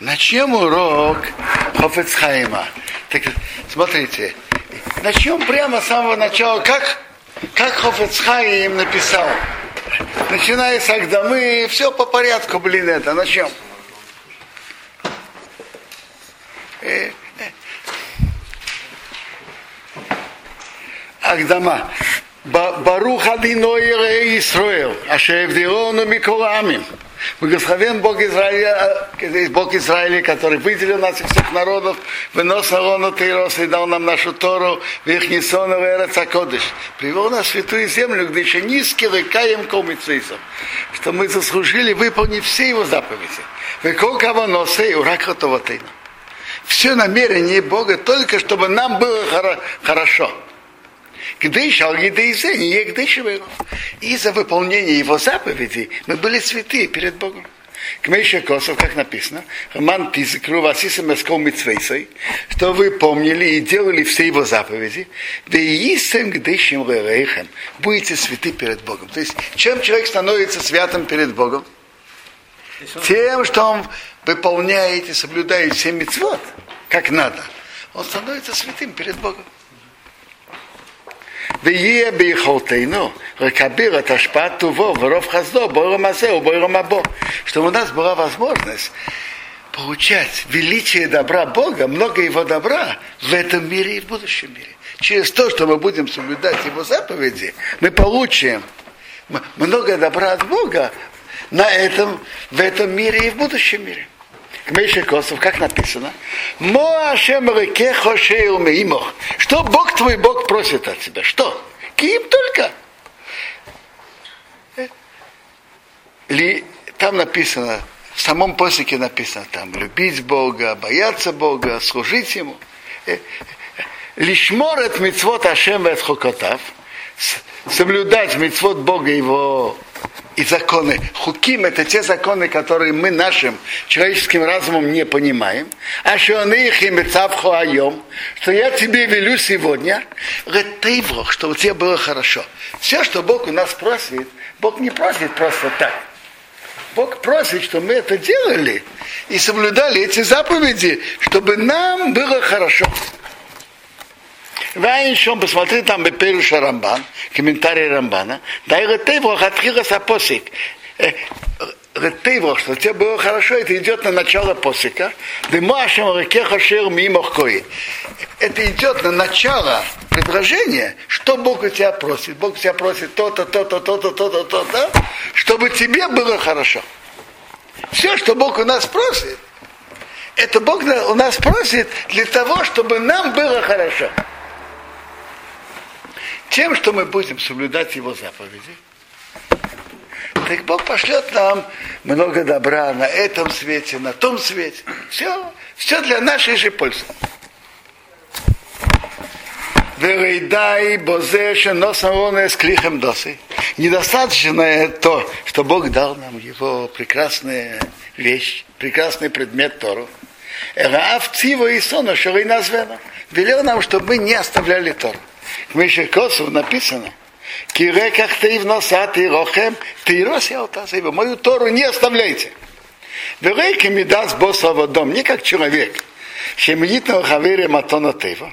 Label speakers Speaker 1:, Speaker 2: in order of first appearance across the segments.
Speaker 1: Начнем урок Хофецхайма. Так, смотрите, начнем прямо с самого начала, как, как Хофецхайм написал. Начиная с Агдамы, все по порядку, блин, это, начнем. Э, э. Агдама. Барух Адиной Исраил, Ашевдиону Миколамим. Благословен Бог Израиля, здесь Бог Израиля, который выделил нас из всех народов, вынос Арону Тейрос и дал нам нашу Тору, Вехнисона Вереца Кодыш. Привел нас в святую землю, где еще низкий рыкаем комицейсов, что мы заслужили выполнить все его заповеди. Векол кого носы и уракотова Все намерение Бога только, чтобы нам было хорошо. Гдыш, а гдыше, не гдышевый. И за выполнение его заповедей мы были святые перед Богом. Кмейша Косов, как написано, Роман Пизикру, Васиса Мескол Митсвейсой, что вы помнили и делали все его заповеди, да и истым гдышим рейхем, будете святы перед Богом. То есть, чем человек становится святым перед Богом? Тем, что он выполняет и соблюдает все мецвод, как надо. Он становится святым перед Богом. ויהיה ביכולתנו לקבל את השפעת טובו ורוב חסדו בעולם הזה ובעולם הבא. Что у нас была возможность получать величие добра Бога, много Его добра в этом мире и в будущем мире. Через то, что мы будем соблюдать Его заповеди, мы получим много добра от Бога на этом, в этом мире и в будущем мире. Мейши Косов, как написано, Моашем Рекехошейл Меимох. Что Бог твой Бог просит от тебя? Что? Ким только. Ли, там написано, в самом посике написано там, любить Бога, бояться Бога, служить Ему. Лишмор от мицвод Ашем от Хокотав, соблюдать мицвод Бога Его и законы. Хуким это те законы, которые мы нашим человеческим разумом не понимаем. А что они их и айом, что я тебе велю сегодня, ретейврох, что у тебя было хорошо. Все, что Бог у нас просит, Бог не просит просто так. Бог просит, чтобы мы это делали и соблюдали эти заповеди, чтобы нам было хорошо. Вайншом, посмотри там Беперуша Рамбан, комментарий Рамбана, дай Ретейво Хатхира Сапосик. Ретейво, что тебе было хорошо, это идет на начало посика. Дымашем Рекеха Шер Мимохкой. Это идет на начало предложения, что Бог у тебя просит. Бог у тебя просит то-то, то-то, то-то, то-то, то-то, чтобы тебе было хорошо. Все, что Бог у нас просит, это Бог у нас просит для того, чтобы нам было хорошо тем, что мы будем соблюдать его заповеди, так Бог пошлет нам много добра на этом свете, на том свете. Все, все для нашей же пользы. Верейдай бозеша носароне с клихом досы. Недостаточно то, что Бог дал нам его прекрасная вещь, прекрасный предмет Тору. Раав Цива и Сона Шарей названо. Велел нам, чтобы мы не оставляли Тору. В Мишекосу написано, Киреках ты в носа ты рохем, ты росил Мою Тору не оставляйте. Верейки ми даст босса дом, не как человек. Шеминитного хавере матона тева.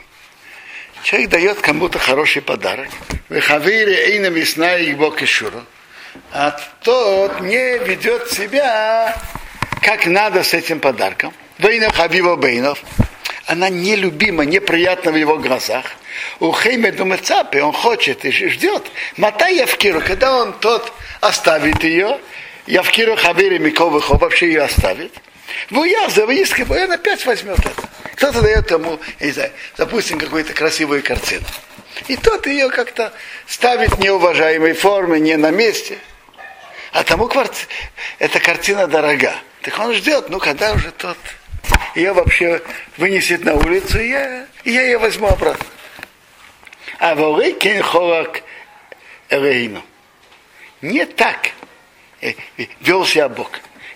Speaker 1: Человек дает кому-то хороший подарок. В хавере эйна весна и бокишура. А тот не ведет себя как надо с этим подарком. Вейна хавива бейнов. Она нелюбима, неприятна в его глазах. У Хеймеду Мецапе он хочет и ждет. Матай Явкиру, когда он тот оставит ее, Явкиру Хавири Миковыхо вообще ее оставит. Вуяза, выискивает, и он опять возьмет это. Кто-то дает ему, не знаю, допустим, какую-то красивую картину. И тот ее как-то ставит в неуважаемой форме, не на месте. А тому кварти... эта картина дорога. Так он ждет, ну когда уже тот ее вообще вынесет на улицу, и я, я ее возьму обратно. А ворейкен хорак рейну. Не так вел себя Бог.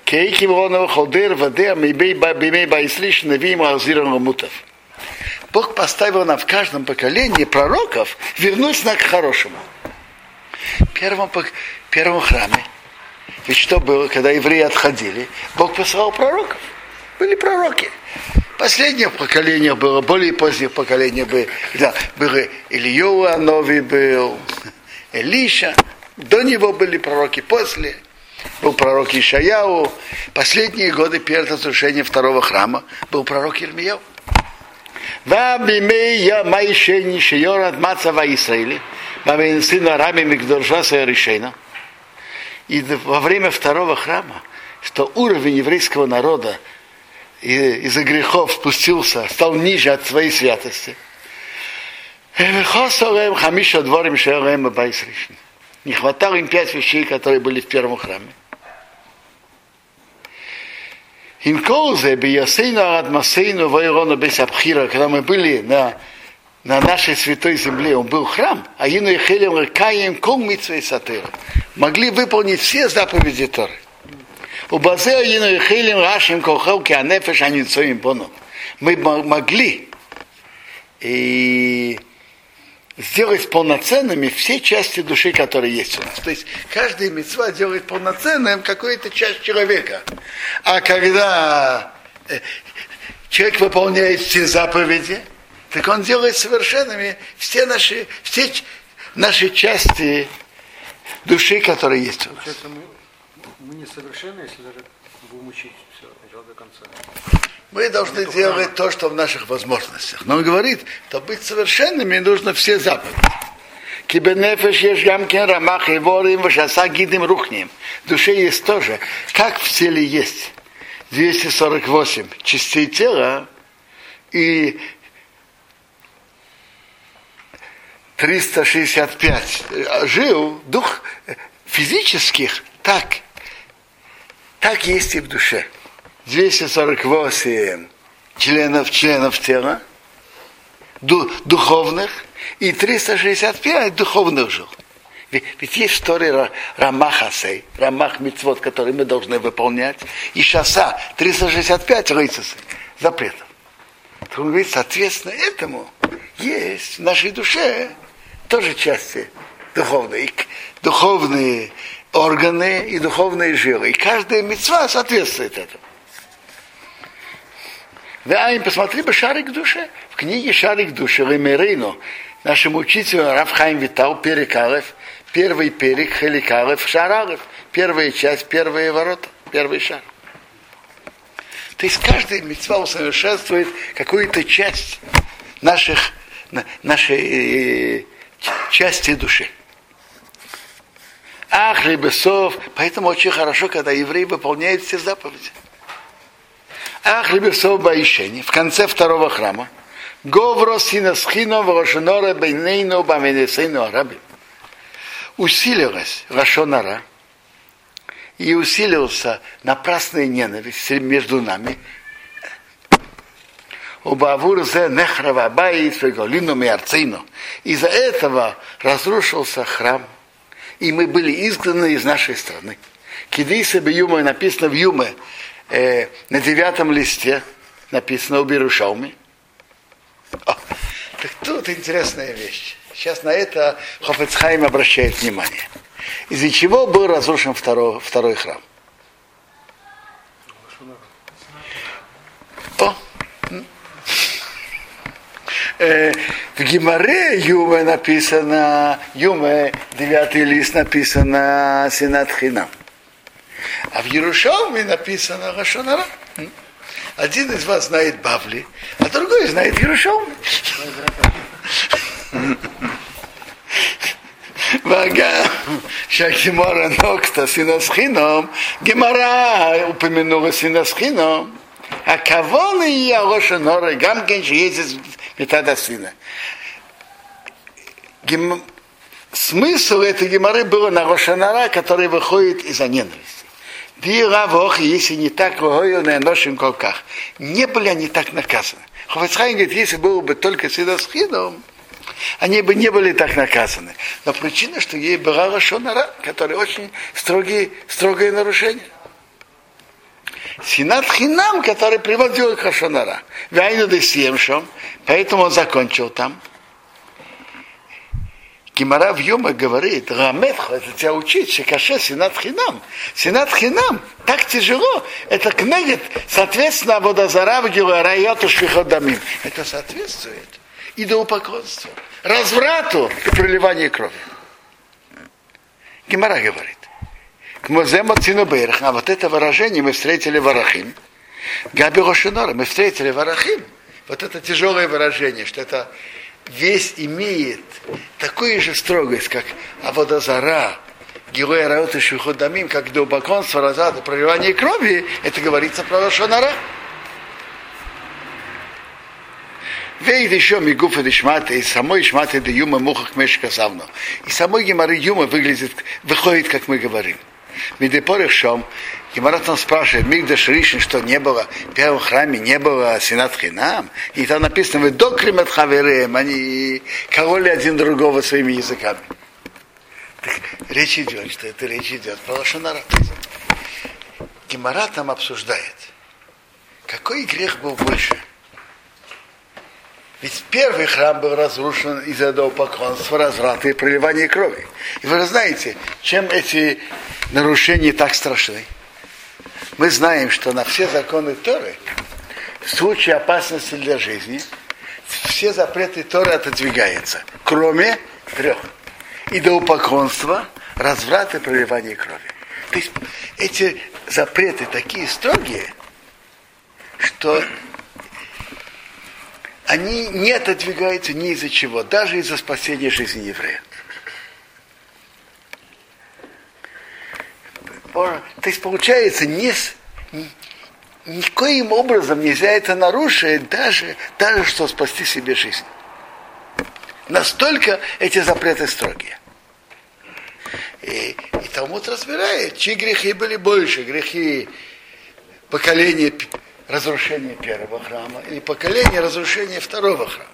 Speaker 1: Кейки воронова холдер вадер мибей бимей байслиш навим разиран мутов. Бог поставил нам в каждом поколении пророков вернуть нас к хорошему. В первом, первом храме, ведь что было, когда евреи отходили, Бог посылал пророков. Были пророки. Последних поколениях было, более поздних поколениях было, да, были Ильева Нови был, Элиша. До него были пророки после. Был пророк Ишаяу. Последние годы перед разрушением второго храма был пророк Ирмияу. Вабимея Майшени Шиорат Мацава Исраили, во сына Раби Мигдоржаса Решена. И во время второго храма, что уровень еврейского народа из-за грехов спустился, стал ниже от своей святости. Не хватало им пять вещей, которые были в первом храме. Инколзе биясейну арадмасейну вайрону бесабхира, когда мы были на, на нашей святой земле, он был храм, а ину и хелем каем ком митсвей сатыра. Могли выполнить все заповеди Торы. Мы могли и сделать полноценными все части души, которые есть у нас. То есть каждая мецва делает полноценным какую-то часть человека. А когда э, человек выполняет все заповеди, так он делает совершенными все наши, все наши части души, которые есть у нас. Мы,
Speaker 2: мы несовершенны, если даже будем учить все до конца.
Speaker 1: Мы должны делать то, что в наших возможностях. Но он говорит, что быть совершенными нужно все заповеди. Кибенефеш есть гамкен рамах и ворим вашаса гидим рухнем. В душе есть тоже, как в теле есть 248 частей тела и 365 жил дух физических, так, так есть и в душе. 248 членов, членов тела, духовных, и 365 духовных жил. Ведь, есть в Рамахасей, Рамах Мицвод, который мы должны выполнять, и Шаса 365 рыцарей, запретов. То он говорит, соответственно этому есть в нашей душе тоже части духовные, духовные органы и духовные жилы. И каждая мецва соответствует этому. Да, посмотри бы шарик душе. В книге Шарик души Ремерейну нашему учителю Рафхайм Витал Перекалев, первый перек Хеликалев Шаралев, первая часть, первые ворота, первый шар. То есть каждая мецва усовершенствует какую-то часть наших, нашей э, части души. Ах, Рибесов, поэтому очень хорошо, когда еврей выполняет все заповеди. Ах, Рибесов Баишени, в конце второго храма, Говро синасхино врошенора бейнейно бамедесейно араби. Усилилась Рашонара и усилился напрасная ненависть между нами. Убавур нехрава баи свеголину миарцину. Из-за этого разрушился храм, и мы были изгнаны из нашей страны. Кидиса Юма написано в Юме, э, на девятом листе написано у Берушауми. Так тут интересная вещь. Сейчас на это Хофецхайм обращает внимание. Из-за чего был разрушен второй, второй храм? О, э, в Гимаре Юме написано, Юме, девятый лист написано Сенат Хинам. А в Ярушалме написано Рашонара. Один из вас знает Бавли, а другой знает Ярушалме. Вага, Шахимора Нокта Синасхином, Гемара упомянула Синасхином, а кого я Рошанора, Есть метада сына. Смысл этой геморы было на Рошанара, который выходит из-за ненависти. Виравох, если не так, на ношим колках. Не были они так наказаны. Хофицхайм говорит, если было бы только Сидасхидом, они бы не были так наказаны. Но причина, что ей была Рашонара, который очень строгие, строгое нарушение. Синат Хинам, который приводил к Рашонара. Вайну Десиемшом, поэтому он закончил там. Гимара в Юма говорит, Раметха, это тебя учить, Шекаше Синат Хинам. Синат Хинам, так тяжело. Это кнегет, соответственно, Водозара в Райоту Швиходамим. Это соответствует идолопоклонству, разврату и проливанию крови. Гимара говорит. К Мозему Цинубейрах, а вот это выражение мы встретили в Арахим. Габи Рошинора, мы встретили в Арахим. Вот это тяжелое выражение, что это весь имеет такую же строгость, как Аводозара, Гилуя Раот и Шухудамим, как долбоконство, разрада, проливание крови, это говорится про Рошонара. Вейд еще мигуфа дешмата, и самой шмата де юма мухах мешка савно. И самой гемары юма выглядит, выходит, как мы говорим. Медепорих шом, Гемарат он спрашивает, Мигдаш Ришин, что не было, в первом храме не было Синат Хинам, и там написано, вы докримат хавереем, они кололи один другого своими языками. Так, речь идет, что это речь идет про Лошонара. Гемара там обсуждает, какой грех был больше – ведь первый храм был разрушен из-за поклонства, разврата и проливания крови. И вы знаете, чем эти нарушения так страшны? Мы знаем, что на все законы Торы, в случае опасности для жизни, все запреты Торы отодвигаются, кроме трех. Идолопоклонства, разврата и проливания крови. То есть эти запреты такие строгие, что они не отодвигаются ни из-за чего, даже из-за спасения жизни еврея. То есть получается, не, никоим образом нельзя это нарушить, даже, даже что спасти себе жизнь. Настолько эти запреты строгие. И, и Талмуд разбирает, чьи грехи были больше, грехи поколения разрушение первого храма или поколение разрушения второго храма.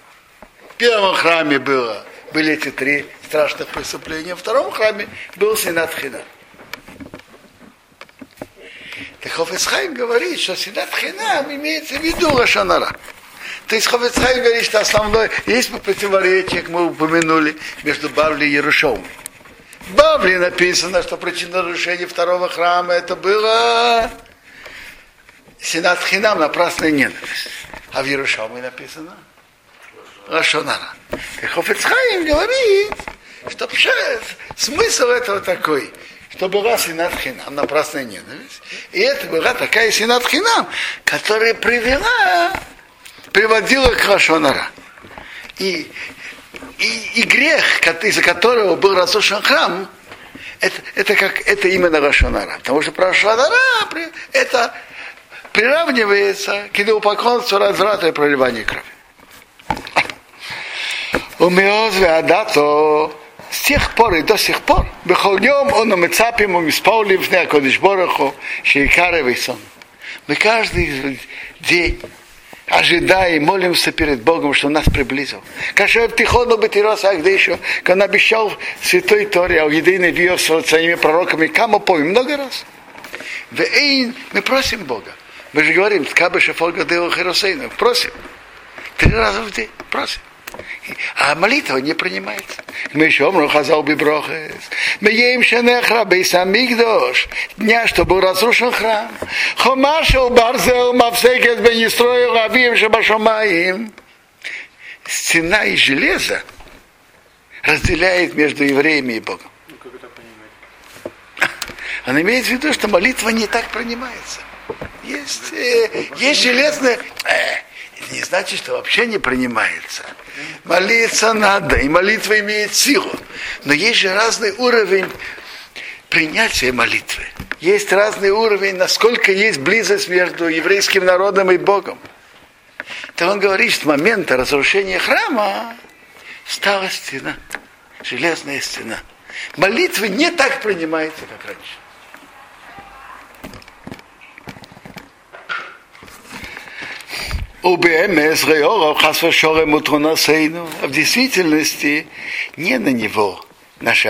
Speaker 1: В первом храме было, были эти три страшных преступления, во втором храме был Синат Хина. Так Хофецхайм говорит, что Синат Хинам имеется в виду Лашанара. То есть Хофецхайм говорит, что основное, есть противоречие, как мы упомянули, между Бавли и Ярушовым. В Бавле написано, что причина разрушения второго храма это было Синат Хинам напрасная ненависть. А в Иерушалме написано Лашонара. И Хофецхайм говорит, что смысл этого такой, что была Синат Хинам, напрасная ненависть. И это была такая Синат Хинам, которая привела, приводила к Лашонара. И, и, и грех, из-за которого был разрушен храм, это, это, как, это именно Рашонара. Потому что про Рашонара это приравнивается к идолопоклонству разврата и проливания крови. У Меозве Адато с тех пор и до сих пор, Бехолнем он умецапим умиспаулим в Неакодиш Бороху, Шейкаревый сон. Мы каждый день ожидаем, молимся перед Богом, что он нас приблизил. Кашев Тихону Бетирос Агдейшу, как он обещал Святой Торе, а единый виос с своими пророками, кому помню, много раз. Мы просим Бога. Мы же говорим, Ткаба Шафолга Део Херосейна. Просим. Три раза в день. Просим. А молитва не принимается. Мы еще умрем хазал биброхес. Мы едем шенехра бейсамигдош. Дня, что был разрушен храм. Хомашел барзел мавсекет бен Исроил авим шабашомаим. Стена и железо разделяет между евреями и Богом. Ну, как это понимать? Он имеет в виду, что молитва не так принимается. Есть, э, есть железная... Э, не значит, что вообще не принимается. Молиться надо, и молитва имеет силу. Но есть же разный уровень принятия молитвы. Есть разный уровень, насколько есть близость между еврейским народом и Богом. То он говорит, что в момент разрушения храма стала стена, железная стена. Молитва не так принимается, как раньше. А в действительности не на него наши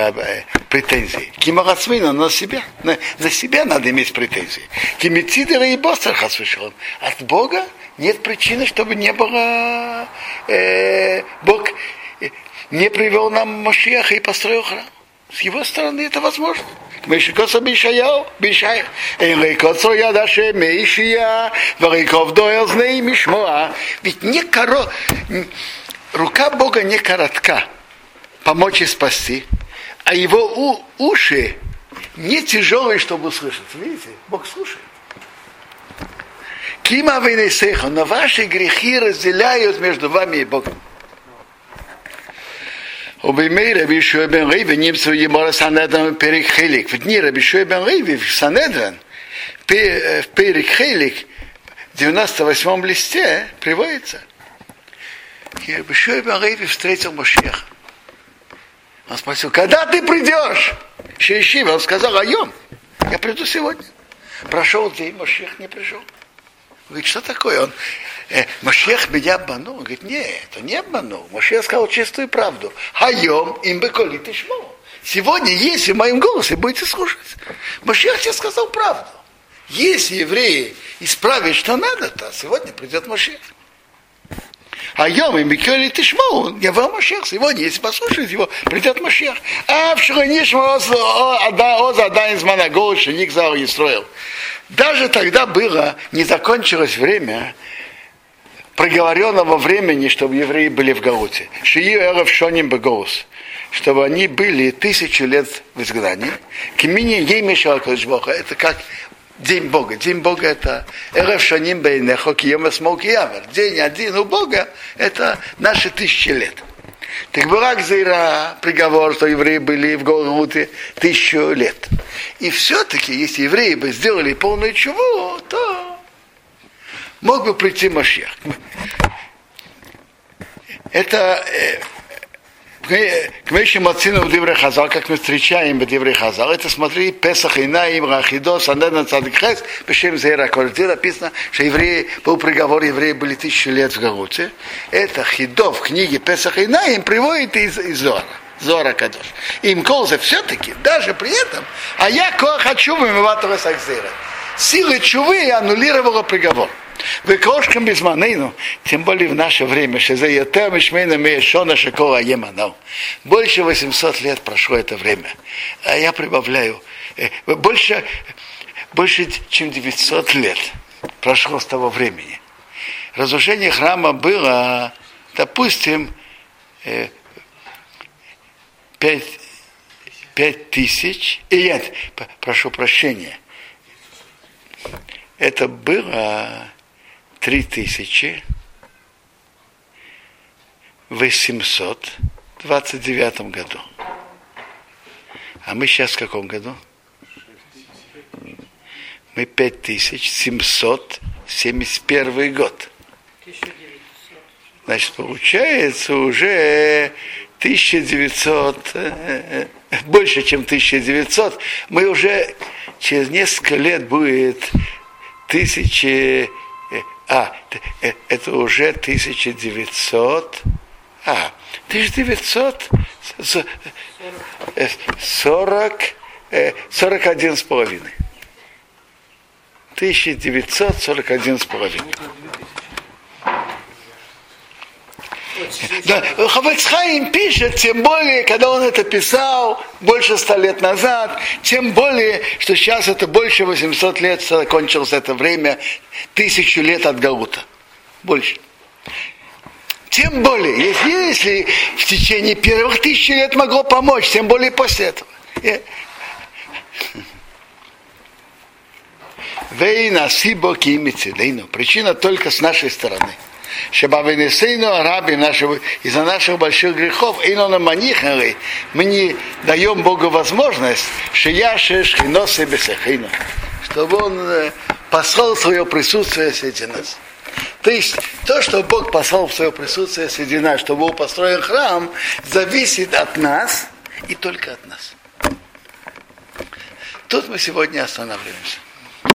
Speaker 1: претензии. Кимарацмина на себя. На, на себя надо иметь претензии. Кимицидера и Бостер хасвешон. От Бога нет причины, чтобы не было э, Бог. не привел нам Машеха и построил храм. С его стороны это возможно. Мишикоса Бишаяу, Бишай, Эйрейкоцо Ядаше Мейшия, Вариков Доэлзней Мишмоа. Ведь не коро... рука Бога не коротка помочь и спасти, а его у... уши не тяжелые, чтобы услышать. Видите, Бог слушает. Кима Вейнесеха, но ваши грехи разделяют между вами и Богом. Убеймей Раби Шуэ бен Рейви немцев Емора Санедрин Перехелик. В дни Раби Шуэ бен Рейви в Санедрин в Перехелик в 98-м листе приводится. И Раби Шуэ бен Рейви встретил Машеха. Он спросил, когда ты придешь? Еще он сказал, айом, я приду сегодня. Прошел день, Машех не пришел. Говорит, что такое? Он, э, Машех меня обманул. Он говорит, нет, это не обманул. Машех сказал чистую правду. Хайом им бы коли ты шмо. Сегодня, если в моем голосе будете слушать, Машех тебе сказал правду. Если евреи исправят, что надо, то сегодня придет Машех. А Йом и Микели Тишмоу, я вам Машех, сегодня, если послушать его, придет Машех. А в Шуханишма Оза Адайн из Манагол, Шеник Зал не строил. Даже тогда было, не закончилось время, проговоренного времени, чтобы евреи были в Гауте. Эров Шоним Бегоус чтобы они были тысячу лет в изгнании. Кимини Еймишал Бога. Это как День Бога. День Бога это Эрев Шаним Бейнехо Киема Смол Киявер. День один у Бога это наши тысячи лет. Так Бурак Зира приговор, что евреи были в Голгуте тысячу лет. И все-таки, если евреи бы сделали полную чуву, то мог бы прийти Машех. Это к Мейши Мацину в Дивре Хазал, как мы встречаем в Дивре Хазал, это смотри, Песах и Наим, Рахидо, Санедна Цадикхес, Пешем Зейра Где написано, что евреи, был приговор, евреи были тысячу лет в Галуте. Это Хидо в книге Песах и Наим приводит из, из Зора. Зора Кадош. Им колзе все-таки, даже при этом, а я кого хочу вымыватого сакзира. Силы чувы аннулировала приговор. Вы кошкам без манейну, тем более в наше время, что за Ятем Ишмейна Мешона Шакова Еманау. Больше 800 лет прошло это время. А я прибавляю, э, больше, больше чем 900 лет прошло с того времени. Разрушение храма было, допустим, 5, э, 5 тысяч, и нет, прошу прощения, это было три тысячи восемьсот двадцать девятом году. А мы сейчас в каком году? Мы пять тысяч семьсот семьдесят первый год. Значит, получается уже 1900, э, э, больше, чем 1900. Мы уже через несколько лет будет тысячи а, э, это уже 1900. А, 1900 40, 41 с половиной. 1941 с половиной. Да, Хавецхайм пишет, тем более, когда он это писал больше ста лет назад, тем более, что сейчас это больше 800 лет закончилось это время, тысячу лет от Гаута. Больше. Тем более, если, если в течение первых тысячи лет могло помочь, тем более после этого. Вейна сибо Причина только с нашей стороны. Шабавенесейну араби нашего, из-за наших больших грехов, и на манихали, мы не даем Богу возможность, что я шешхиносы бесахину, чтобы Он э, послал свое присутствие среди нас. То есть то, что Бог послал в свое присутствие среди нас, чтобы был построен храм, зависит от нас и только от нас. Тут мы сегодня останавливаемся.